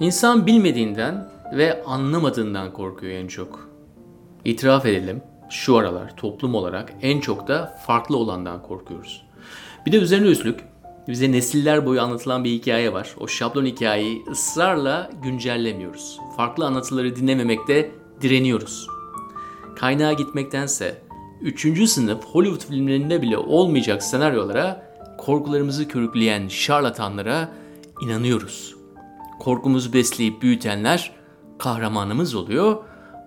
İnsan bilmediğinden ve anlamadığından korkuyor en çok. İtiraf edelim, şu aralar toplum olarak en çok da farklı olandan korkuyoruz. Bir de üzerine üstlük bize nesiller boyu anlatılan bir hikaye var. O şablon hikayeyi ısrarla güncellemiyoruz. Farklı anlatıları dinlememekte direniyoruz. Kaynağa gitmektense 3. sınıf Hollywood filmlerinde bile olmayacak senaryolara, korkularımızı körükleyen şarlatanlara inanıyoruz. Korkumuzu besleyip büyütenler kahramanımız oluyor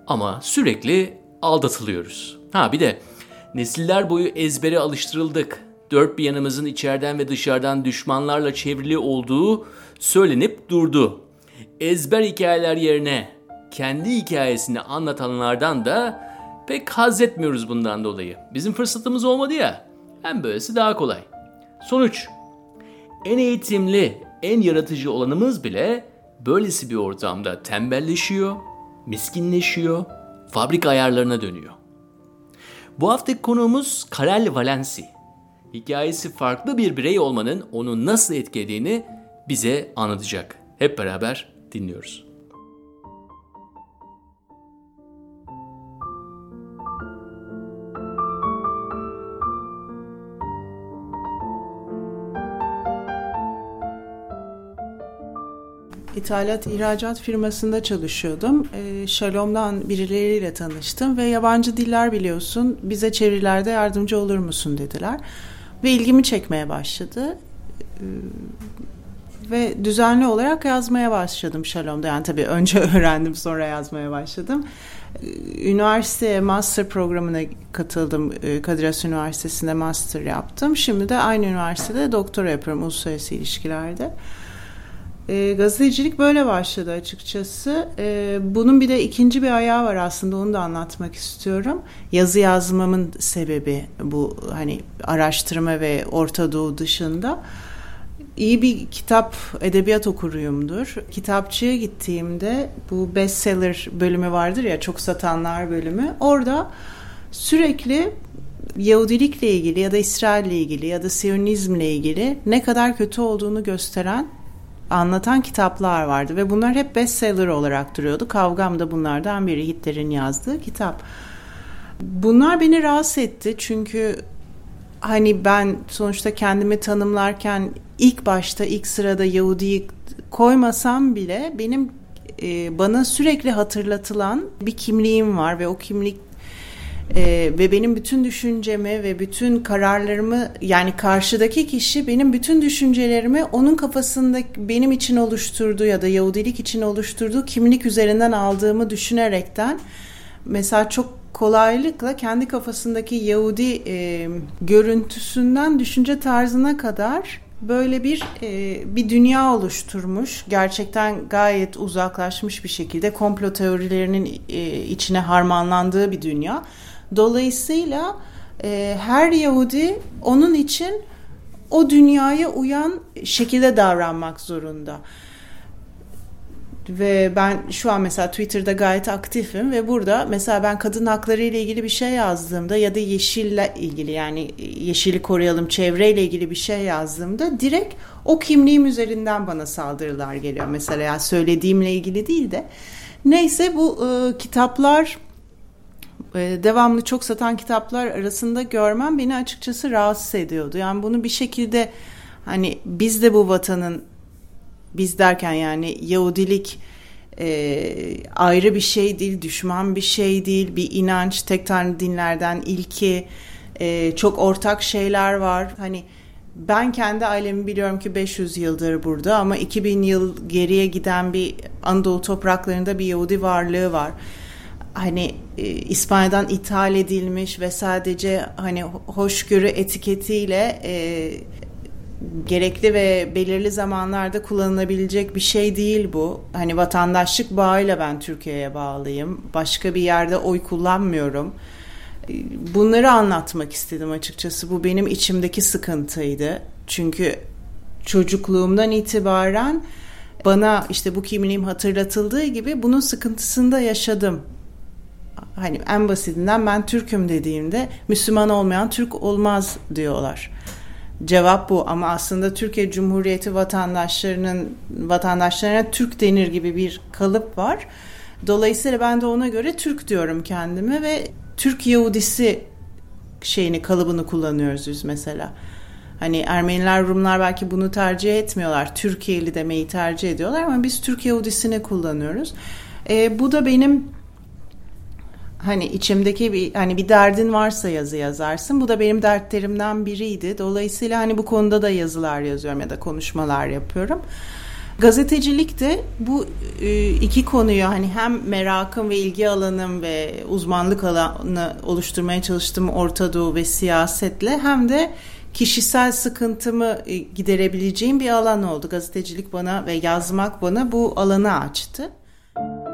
ama sürekli aldatılıyoruz. Ha bir de nesiller boyu ezbere alıştırıldık. Dört bir yanımızın içeriden ve dışarıdan düşmanlarla çevrili olduğu söylenip durdu. Ezber hikayeler yerine kendi hikayesini anlatanlardan da pek haz etmiyoruz bundan dolayı. Bizim fırsatımız olmadı ya. Hem böylesi daha kolay. Sonuç. En eğitimli, en yaratıcı olanımız bile böylesi bir ortamda tembelleşiyor, miskinleşiyor, fabrika ayarlarına dönüyor. Bu haftaki konuğumuz Karel Valensi. Hikayesi farklı bir birey olmanın onu nasıl etkilediğini bize anlatacak. Hep beraber dinliyoruz. İthalat ihracat firmasında çalışıyordum. E, Shalom'dan birileriyle tanıştım ve yabancı diller biliyorsun bize çevirilerde yardımcı olur musun dediler. Ve ilgimi çekmeye başladı. E, ve düzenli olarak yazmaya başladım Shalom'da. Yani tabii önce öğrendim sonra yazmaya başladım. Ee, üniversiteye master programına katıldım. Ee, Kadir Has Üniversitesi'nde master yaptım. Şimdi de aynı üniversitede doktora yapıyorum uluslararası ilişkilerde. E, gazetecilik böyle başladı açıkçası. E, bunun bir de ikinci bir ayağı var aslında onu da anlatmak istiyorum. Yazı yazmamın sebebi bu hani araştırma ve Orta Doğu dışında. İyi bir kitap, edebiyat okuruyumdur. Kitapçıya gittiğimde bu bestseller bölümü vardır ya çok satanlar bölümü. Orada sürekli Yahudilikle ilgili ya da İsrail'le ilgili ya da Siyonizmle ilgili ne kadar kötü olduğunu gösteren anlatan kitaplar vardı ve bunlar hep bestseller olarak duruyordu. Kavgam da bunlardan biri Hitler'in yazdığı kitap. Bunlar beni rahatsız etti çünkü hani ben sonuçta kendimi tanımlarken ilk başta ilk sırada Yahudi'yi koymasam bile benim bana sürekli hatırlatılan bir kimliğim var ve o kimlik ee, ve benim bütün düşüncemi ve bütün kararlarımı yani karşıdaki kişi benim bütün düşüncelerimi onun kafasında benim için oluşturduğu ya da Yahudilik için oluşturduğu kimlik üzerinden aldığımı düşünerekten mesela çok kolaylıkla kendi kafasındaki Yahudi e, görüntüsünden düşünce tarzına kadar böyle bir e, bir dünya oluşturmuş. Gerçekten gayet uzaklaşmış bir şekilde komplo teorilerinin e, içine harmanlandığı bir dünya. Dolayısıyla e, her Yahudi onun için o dünyaya uyan şekilde davranmak zorunda. Ve ben şu an mesela Twitter'da gayet aktifim ve burada mesela ben kadın hakları ile ilgili bir şey yazdığımda ya da yeşille ilgili yani yeşili koruyalım çevreyle ilgili bir şey yazdığımda direkt o kimliğim üzerinden bana saldırılar geliyor. Mesela yani söylediğimle ilgili değil de. Neyse bu e, kitaplar devamlı çok satan kitaplar arasında görmem beni açıkçası rahatsız ediyordu. Yani bunu bir şekilde hani biz de bu vatanın biz derken yani Yahudilik e, ayrı bir şey değil, düşman bir şey değil, bir inanç, tek tanrı dinlerden ilki, e, çok ortak şeyler var. Hani ben kendi ailemi biliyorum ki 500 yıldır burada ama 2000 yıl geriye giden bir Anadolu topraklarında bir Yahudi varlığı var hani e, İspanya'dan ithal edilmiş ve sadece hani hoşgörü etiketiyle e, gerekli ve belirli zamanlarda kullanılabilecek bir şey değil bu. Hani vatandaşlık bağıyla ben Türkiye'ye bağlıyım. Başka bir yerde oy kullanmıyorum. E, bunları anlatmak istedim açıkçası. Bu benim içimdeki sıkıntıydı. Çünkü çocukluğumdan itibaren bana işte bu kimliğim hatırlatıldığı gibi bunun sıkıntısını da yaşadım hani en basitinden ben Türk'üm dediğimde Müslüman olmayan Türk olmaz diyorlar. cevap bu ama aslında Türkiye Cumhuriyeti vatandaşlarının vatandaşlarına Türk denir gibi bir kalıp var. Dolayısıyla ben de ona göre Türk diyorum kendime ve Türk Yahudisi şeyini kalıbını kullanıyoruz biz mesela. Hani Ermeniler, Rumlar belki bunu tercih etmiyorlar. Türkiye'li demeyi tercih ediyorlar ama biz Türk Yahudisini kullanıyoruz. E, bu da benim hani içimdeki bir hani bir derdin varsa yazı yazarsın. Bu da benim dertlerimden biriydi. Dolayısıyla hani bu konuda da yazılar yazıyorum ya da konuşmalar yapıyorum. Gazetecilik de bu e, iki konuyu hani hem merakım ve ilgi alanım ve uzmanlık alanı oluşturmaya çalıştığım Orta Doğu ve siyasetle hem de kişisel sıkıntımı e, giderebileceğim bir alan oldu. Gazetecilik bana ve yazmak bana bu alanı açtı. E,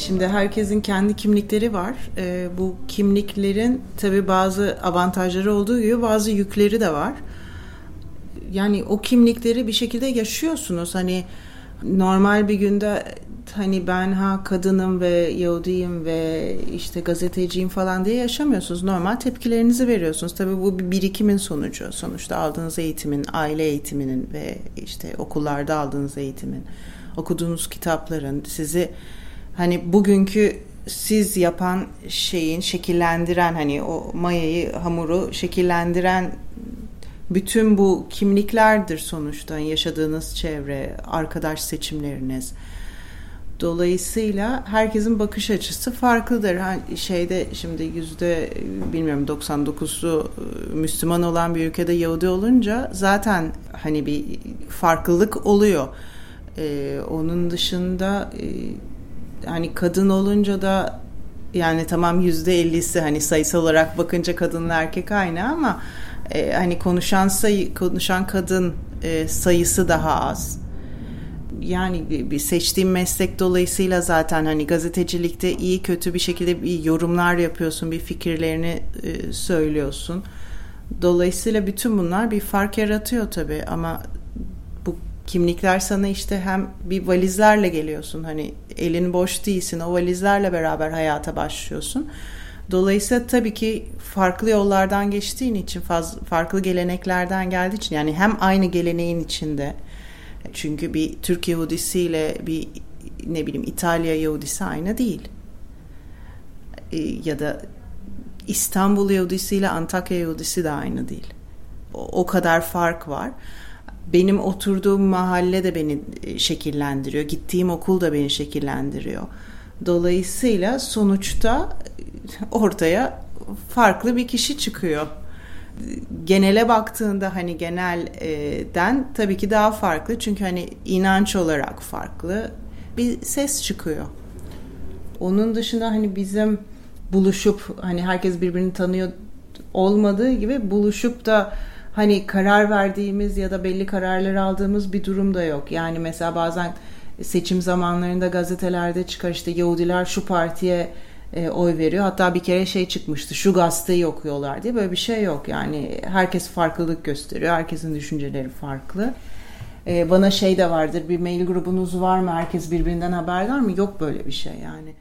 şimdi herkesin kendi kimlikleri var. E, bu kimliklerin tabii bazı avantajları olduğu gibi bazı yükleri de var. Yani o kimlikleri bir şekilde yaşıyorsunuz. Hani normal bir günde hani ben ha kadınım ve Yahudiyim ve işte gazeteciyim falan diye yaşamıyorsunuz. Normal tepkilerinizi veriyorsunuz. Tabii bu bir birikimin sonucu. Sonuçta aldığınız eğitimin, aile eğitiminin ve işte okullarda aldığınız eğitimin, okuduğunuz kitapların sizi hani bugünkü siz yapan şeyin şekillendiren hani o mayayı hamuru şekillendiren bütün bu kimliklerdir sonuçta yaşadığınız çevre, arkadaş seçimleriniz. Dolayısıyla herkesin bakış açısı farklıdır. Şeyde şimdi yüzde bilmiyorum 99'u ıı, Müslüman olan bir ülkede Yahudi olunca zaten hani bir farklılık oluyor. Ee, onun dışında e, hani kadın olunca da yani tamam yüzde ellisi hani sayısal olarak bakınca kadınla erkek aynı ama e, hani konuşan sayı konuşan kadın e, sayısı daha az. Yani bir, bir seçtiğim meslek dolayısıyla zaten hani gazetecilikte iyi kötü bir şekilde bir yorumlar yapıyorsun, bir fikirlerini e, söylüyorsun. Dolayısıyla bütün bunlar bir fark yaratıyor tabii ama kimlikler sana işte hem bir valizlerle geliyorsun hani elin boş değilsin o valizlerle beraber hayata başlıyorsun. Dolayısıyla tabii ki farklı yollardan geçtiğin için farklı geleneklerden geldiği için yani hem aynı geleneğin içinde çünkü bir Türk Yahudisi ile bir ne bileyim İtalya Yahudisi aynı değil. E, ya da İstanbul Yahudisi ile Antakya Yahudisi de aynı değil. O, o kadar fark var benim oturduğum mahalle de beni e, şekillendiriyor. Gittiğim okul da beni şekillendiriyor. Dolayısıyla sonuçta e, ortaya farklı bir kişi çıkıyor. Genele baktığında hani genelden tabii ki daha farklı. Çünkü hani inanç olarak farklı bir ses çıkıyor. Onun dışında hani bizim buluşup hani herkes birbirini tanıyor olmadığı gibi buluşup da hani karar verdiğimiz ya da belli kararlar aldığımız bir durum da yok. Yani mesela bazen seçim zamanlarında gazetelerde çıkar işte Yahudiler şu partiye e, oy veriyor. Hatta bir kere şey çıkmıştı şu gazeteyi okuyorlar diye böyle bir şey yok. Yani herkes farklılık gösteriyor. Herkesin düşünceleri farklı. E, bana şey de vardır bir mail grubunuz var mı? Herkes birbirinden haberdar mı? Yok böyle bir şey yani.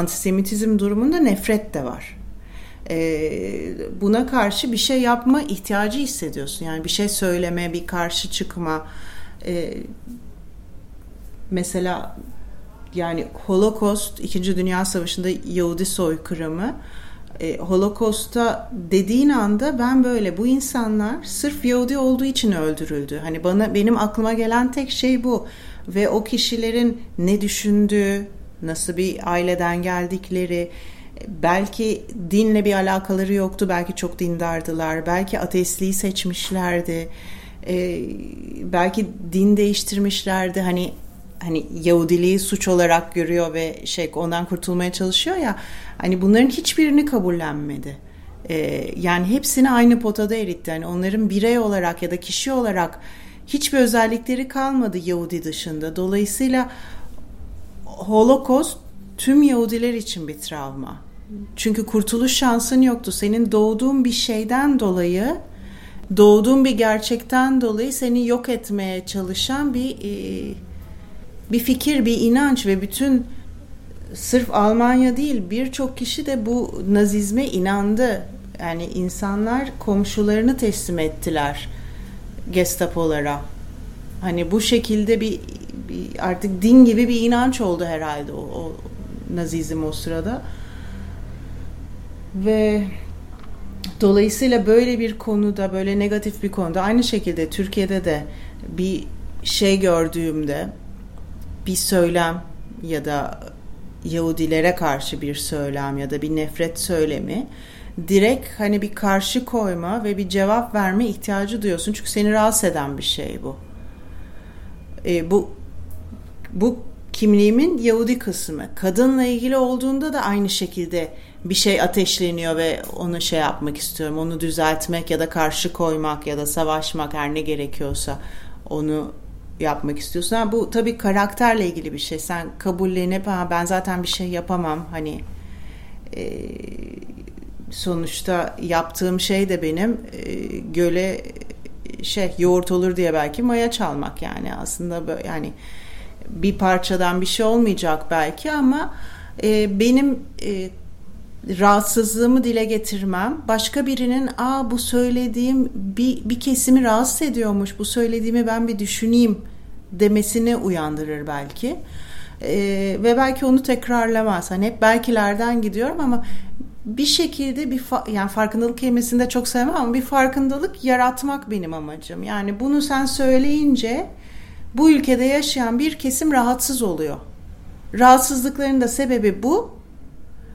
Antisemitizm durumunda nefret de var. Ee, buna karşı bir şey yapma ihtiyacı hissediyorsun. Yani bir şey söyleme, bir karşı çıkma. Ee, mesela yani Holocaust, İkinci Dünya Savaşı'nda Yahudi soykırımı e, Holocaust'ta dediğin anda ben böyle bu insanlar sırf Yahudi olduğu için öldürüldü. Hani bana benim aklıma gelen tek şey bu ve o kişilerin ne düşündüğü, nasıl bir aileden geldikleri, belki dinle bir alakaları yoktu, belki çok dindardılar, belki ateistliği seçmişlerdi, ee, belki din değiştirmişlerdi. Hani hani Yahudiliği suç olarak görüyor ve şey ondan kurtulmaya çalışıyor ya. Hani bunların hiçbirini kabullenmedi. Ee, yani hepsini aynı potada eritti. Yani onların birey olarak ya da kişi olarak hiçbir özellikleri kalmadı Yahudi dışında. Dolayısıyla Holocaust tüm Yahudiler için bir travma. Çünkü kurtuluş şansın yoktu. Senin doğduğun bir şeyden dolayı, doğduğun bir gerçekten dolayı seni yok etmeye çalışan bir e, bir fikir, bir inanç ve bütün sırf Almanya değil birçok kişi de bu nazizme inandı. Yani insanlar komşularını teslim ettiler Gestapo'lara. Hani bu şekilde bir, bir artık din gibi bir inanç oldu herhalde o, o nazizm o sırada. Ve dolayısıyla böyle bir konuda böyle negatif bir konuda aynı şekilde Türkiye'de de bir şey gördüğümde bir söylem ya da Yahudilere karşı bir söylem ya da bir nefret söylemi direkt hani bir karşı koyma ve bir cevap verme ihtiyacı duyuyorsun. Çünkü seni rahatsız eden bir şey bu. E, bu bu kimliğimin Yahudi kısmı. Kadınla ilgili olduğunda da aynı şekilde bir şey ateşleniyor ve onu şey yapmak istiyorum. Onu düzeltmek ya da karşı koymak ya da savaşmak her ne gerekiyorsa onu yapmak istiyorsun. Ha, bu tabii karakterle ilgili bir şey. Sen kabullenip ha, ben zaten bir şey yapamam. Hani e, sonuçta yaptığım şey de benim e, göle şey yoğurt olur diye belki maya çalmak yani aslında böyle yani bir parçadan bir şey olmayacak belki ama e, benim e, rahatsızlığımı dile getirmem başka birinin aa bu söylediğim bir, bir kesimi rahatsız ediyormuş bu söylediğimi ben bir düşüneyim. demesini uyandırır belki. E, ve belki onu tekrarlamaz. Hani hep belkilerden gidiyorum ama bir şekilde bir fa- yani farkındalık kelimesini de çok sevmem ama bir farkındalık yaratmak benim amacım. Yani bunu sen söyleyince bu ülkede yaşayan bir kesim rahatsız oluyor. Rahatsızlıkların da sebebi bu.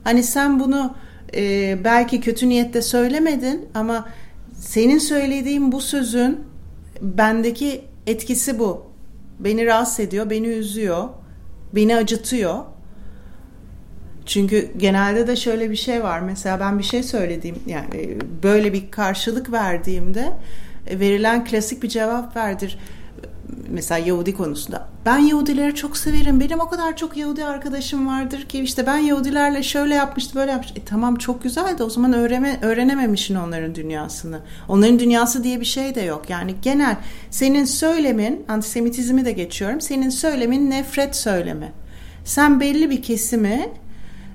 Hani sen bunu e, belki kötü niyette söylemedin ama senin söylediğin bu sözün bendeki etkisi bu. Beni rahatsız ediyor, beni üzüyor, beni acıtıyor. Çünkü genelde de şöyle bir şey var. Mesela ben bir şey söylediğim yani böyle bir karşılık verdiğimde e, verilen klasik bir cevap verdir. Mesela Yahudi konusunda. Ben Yahudileri çok severim. Benim o kadar çok Yahudi arkadaşım vardır ki işte ben Yahudilerle şöyle yapmıştı böyle yapmıştı. E, tamam çok güzel de o zaman öğreme, öğrenememişsin onların dünyasını. Onların dünyası diye bir şey de yok. Yani genel senin söylemin antisemitizmi de geçiyorum. Senin söylemin nefret söylemi. Sen belli bir kesimi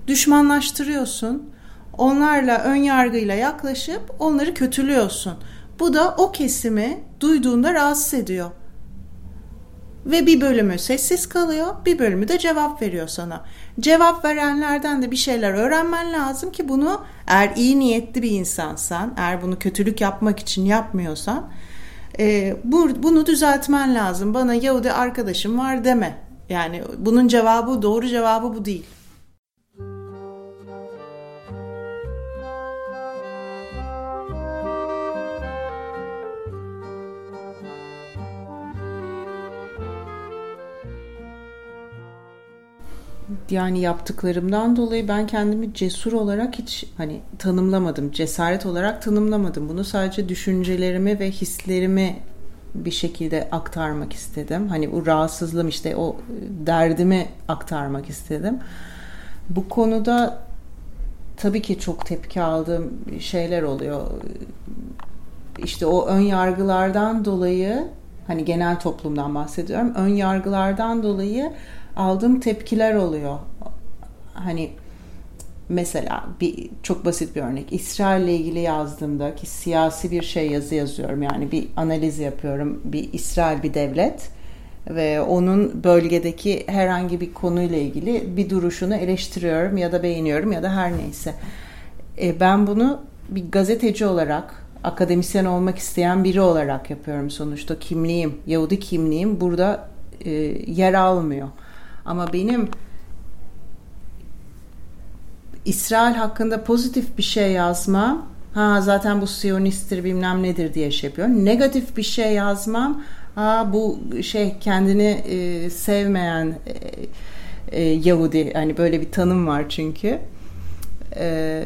düşmanlaştırıyorsun. Onlarla ön yargıyla yaklaşıp onları kötülüyorsun. Bu da o kesimi duyduğunda rahatsız ediyor. Ve bir bölümü sessiz kalıyor, bir bölümü de cevap veriyor sana. Cevap verenlerden de bir şeyler öğrenmen lazım ki bunu eğer iyi niyetli bir insansan, eğer bunu kötülük yapmak için yapmıyorsan, e, bu, bunu düzeltmen lazım. Bana Yahudi arkadaşım var deme. Yani bunun cevabı, doğru cevabı bu değil. Yani yaptıklarımdan dolayı ben kendimi cesur olarak hiç hani tanımlamadım. Cesaret olarak tanımlamadım. Bunu sadece düşüncelerimi ve hislerimi bir şekilde aktarmak istedim. Hani o rahatsızlığım işte o derdimi aktarmak istedim. Bu konuda tabii ki çok tepki aldığım şeyler oluyor. İşte o ön yargılardan dolayı hani genel toplumdan bahsediyorum. Ön yargılardan dolayı aldığım tepkiler oluyor. Hani mesela bir çok basit bir örnek. İsrail ile ilgili yazdığımda ki siyasi bir şey yazı yazıyorum. Yani bir analiz yapıyorum. Bir İsrail bir devlet ve onun bölgedeki herhangi bir konuyla ilgili bir duruşunu eleştiriyorum ya da beğeniyorum ya da her neyse. E, ben bunu bir gazeteci olarak akademisyen olmak isteyen biri olarak yapıyorum sonuçta kimliğim, Yahudi kimliğim burada e, yer almıyor. Ama benim İsrail hakkında pozitif bir şey yazmam ha zaten bu Siyonisttir bilmem nedir diye şey yapıyorum. Negatif bir şey yazmam ha bu şey kendini e, sevmeyen e, e, Yahudi hani böyle bir tanım var çünkü. E,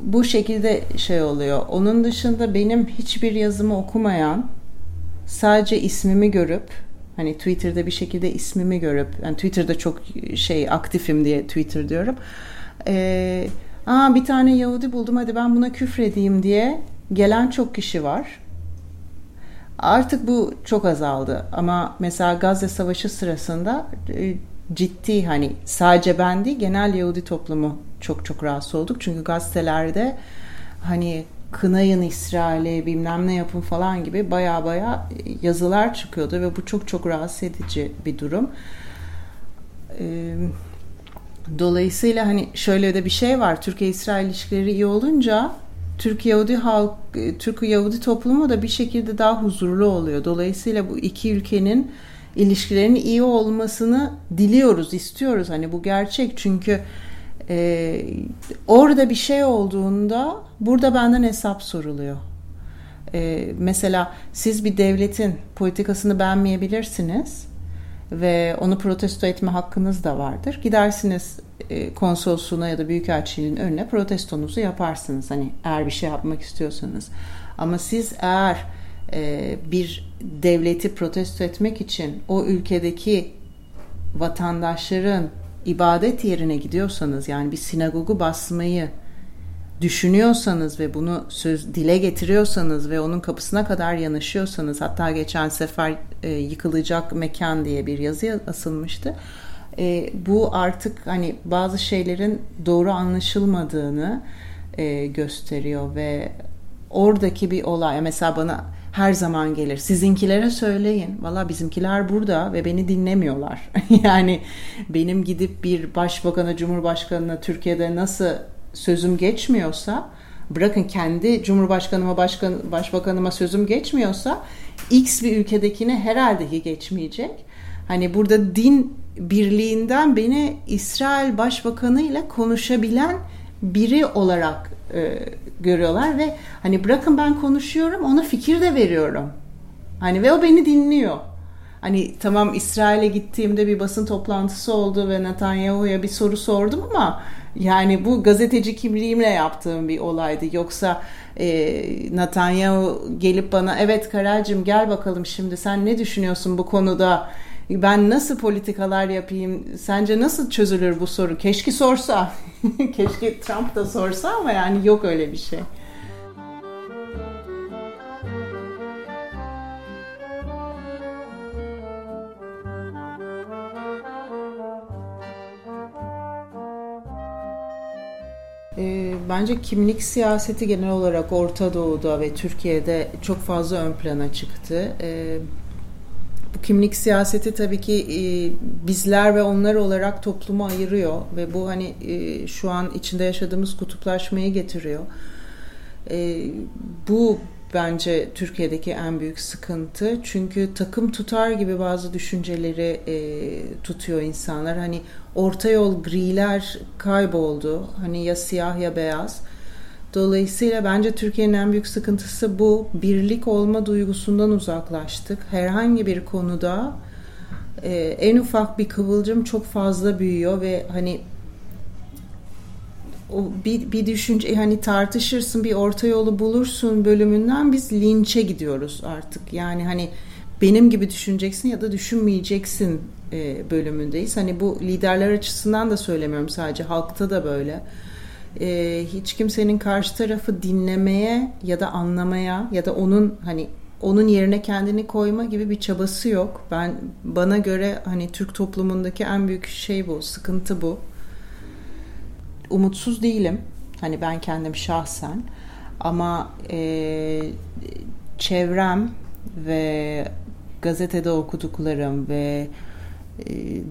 bu şekilde şey oluyor. Onun dışında benim hiçbir yazımı okumayan sadece ismimi görüp hani Twitter'da bir şekilde ismimi görüp yani Twitter'da çok şey aktifim diye Twitter diyorum. Ee, Aa bir tane Yahudi buldum hadi ben buna küfredeyim diye gelen çok kişi var. Artık bu çok azaldı ama mesela Gazze Savaşı sırasında e, ciddi hani sadece ben değil genel Yahudi toplumu çok çok rahatsız olduk. Çünkü gazetelerde hani kınayın İsrail'e bilmem ne yapın falan gibi baya baya yazılar çıkıyordu ve bu çok çok rahatsız edici bir durum. Dolayısıyla hani şöyle de bir şey var. Türkiye-İsrail ilişkileri iyi olunca Türk Yahudi halk, Türk Yahudi toplumu da bir şekilde daha huzurlu oluyor. Dolayısıyla bu iki ülkenin ilişkilerinin iyi olmasını diliyoruz, istiyoruz. Hani bu gerçek çünkü e, orada bir şey olduğunda burada benden hesap soruluyor. E, mesela siz bir devletin politikasını beğenmeyebilirsiniz ve onu protesto etme hakkınız da vardır. Gidersiniz e, konsolosluğuna ya da büyükelçiliğin önüne protestonuzu yaparsınız. Hani eğer bir şey yapmak istiyorsanız. Ama siz eğer e, bir devleti protesto etmek için o ülkedeki vatandaşların ibadet yerine gidiyorsanız yani bir sinagogu basmayı düşünüyorsanız ve bunu söz dile getiriyorsanız ve onun kapısına kadar yanaşıyorsanız hatta geçen sefer e, yıkılacak mekan diye bir yazı asılmıştı. E, bu artık hani bazı şeylerin doğru anlaşılmadığını e, gösteriyor ve oradaki bir olay mesela bana her zaman gelir. Sizinkilere söyleyin. Valla bizimkiler burada ve beni dinlemiyorlar. yani benim gidip bir başbakana, cumhurbaşkanına Türkiye'de nasıl sözüm geçmiyorsa bırakın kendi cumhurbaşkanıma, başkan, başbakanıma sözüm geçmiyorsa X bir ülkedekine herhalde ki geçmeyecek. Hani burada din birliğinden beni İsrail başbakanı ile konuşabilen biri olarak e, görüyorlar ve hani bırakın ben konuşuyorum ona fikir de veriyorum. Hani ve o beni dinliyor. Hani tamam İsrail'e gittiğimde bir basın toplantısı oldu ve Netanyahu'ya bir soru sordum ama yani bu gazeteci kimliğimle yaptığım bir olaydı. Yoksa e, Netanyahu gelip bana evet Karel'cim gel bakalım şimdi sen ne düşünüyorsun bu konuda? Ben nasıl politikalar yapayım? Sence nasıl çözülür bu soru? Keşke sorsa. Keşke Trump da sorsa ama yani yok öyle bir şey. E, bence kimlik siyaseti genel olarak Orta Doğu'da ve Türkiye'de çok fazla ön plana çıktı. E, bu kimlik siyaseti tabii ki e, bizler ve onlar olarak toplumu ayırıyor ve bu hani e, şu an içinde yaşadığımız kutuplaşmayı getiriyor. E, bu bence Türkiye'deki en büyük sıkıntı. Çünkü takım tutar gibi bazı düşünceleri e, tutuyor insanlar. Hani orta yol griler kayboldu. Hani ya siyah ya beyaz. Dolayısıyla bence Türkiye'nin en büyük sıkıntısı bu. Birlik olma duygusundan uzaklaştık. Herhangi bir konuda e, en ufak bir kıvılcım çok fazla büyüyor ve hani o bir, bir düşünce hani tartışırsın bir orta yolu bulursun bölümünden biz linçe gidiyoruz artık. Yani hani benim gibi düşüneceksin ya da düşünmeyeceksin e, bölümündeyiz. Hani bu liderler açısından da söylemiyorum sadece halkta da böyle. E, hiç kimsenin karşı tarafı dinlemeye ya da anlamaya ya da onun hani onun yerine kendini koyma gibi bir çabası yok. Ben bana göre hani Türk toplumundaki en büyük şey bu, sıkıntı bu umutsuz değilim. Hani ben kendim şahsen. Ama e, çevrem ve gazetede okuduklarım ve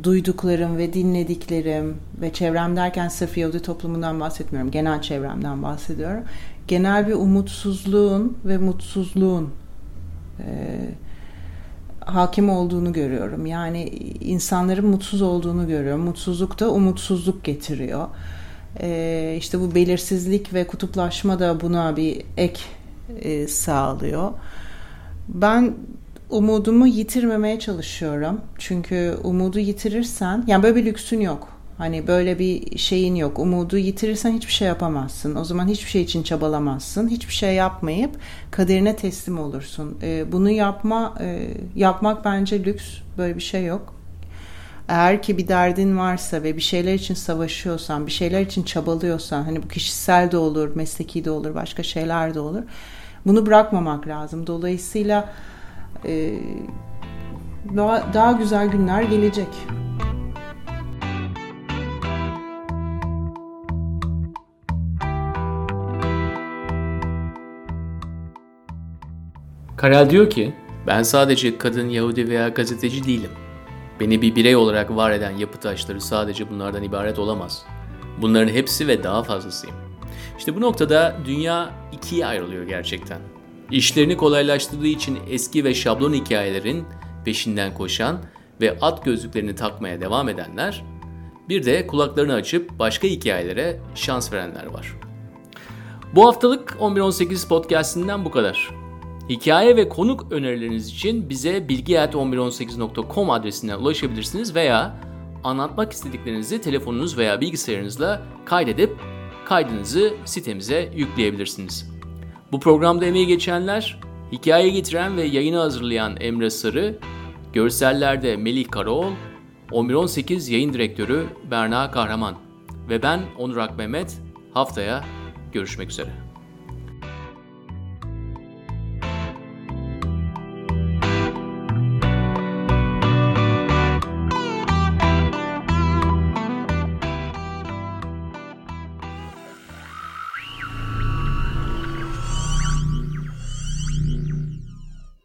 duyduklarım ve dinlediklerim ve çevrem derken sırf Yahudi toplumundan bahsetmiyorum. Genel çevremden bahsediyorum. Genel bir umutsuzluğun ve mutsuzluğun e, hakim olduğunu görüyorum. Yani insanların mutsuz olduğunu görüyorum. Mutsuzluk da umutsuzluk getiriyor. E, işte bu belirsizlik ve kutuplaşma da buna bir ek e, sağlıyor. Ben umudumu yitirmemeye çalışıyorum. Çünkü umudu yitirirsen, yani böyle bir lüksün yok. Hani böyle bir şeyin yok. Umudu yitirirsen hiçbir şey yapamazsın. O zaman hiçbir şey için çabalamazsın. Hiçbir şey yapmayıp kaderine teslim olursun. Ee, bunu yapma e, yapmak bence lüks. Böyle bir şey yok. Eğer ki bir derdin varsa ve bir şeyler için savaşıyorsan, bir şeyler için çabalıyorsan, hani bu kişisel de olur, mesleki de olur, başka şeyler de olur. Bunu bırakmamak lazım. Dolayısıyla e, daha, daha güzel günler gelecek. Karel diyor ki, ben sadece kadın, Yahudi veya gazeteci değilim. Beni bir birey olarak var eden yapı taşları sadece bunlardan ibaret olamaz. Bunların hepsi ve daha fazlasıyım. İşte bu noktada dünya ikiye ayrılıyor gerçekten. İşlerini kolaylaştırdığı için eski ve şablon hikayelerin peşinden koşan ve at gözlüklerini takmaya devam edenler, bir de kulaklarını açıp başka hikayelere şans verenler var. Bu haftalık 1118 podcast'inden bu kadar. Hikaye ve konuk önerileriniz için bize bilgi.1118.com adresinden ulaşabilirsiniz veya anlatmak istediklerinizi telefonunuz veya bilgisayarınızla kaydedip kaydınızı sitemize yükleyebilirsiniz. Bu programda emeği geçenler, hikaye getiren ve yayını hazırlayan Emre Sarı, görsellerde Melih Karaoğlu, 1118 yayın direktörü Berna Kahraman ve ben Onur Ak Mehmet haftaya görüşmek üzere.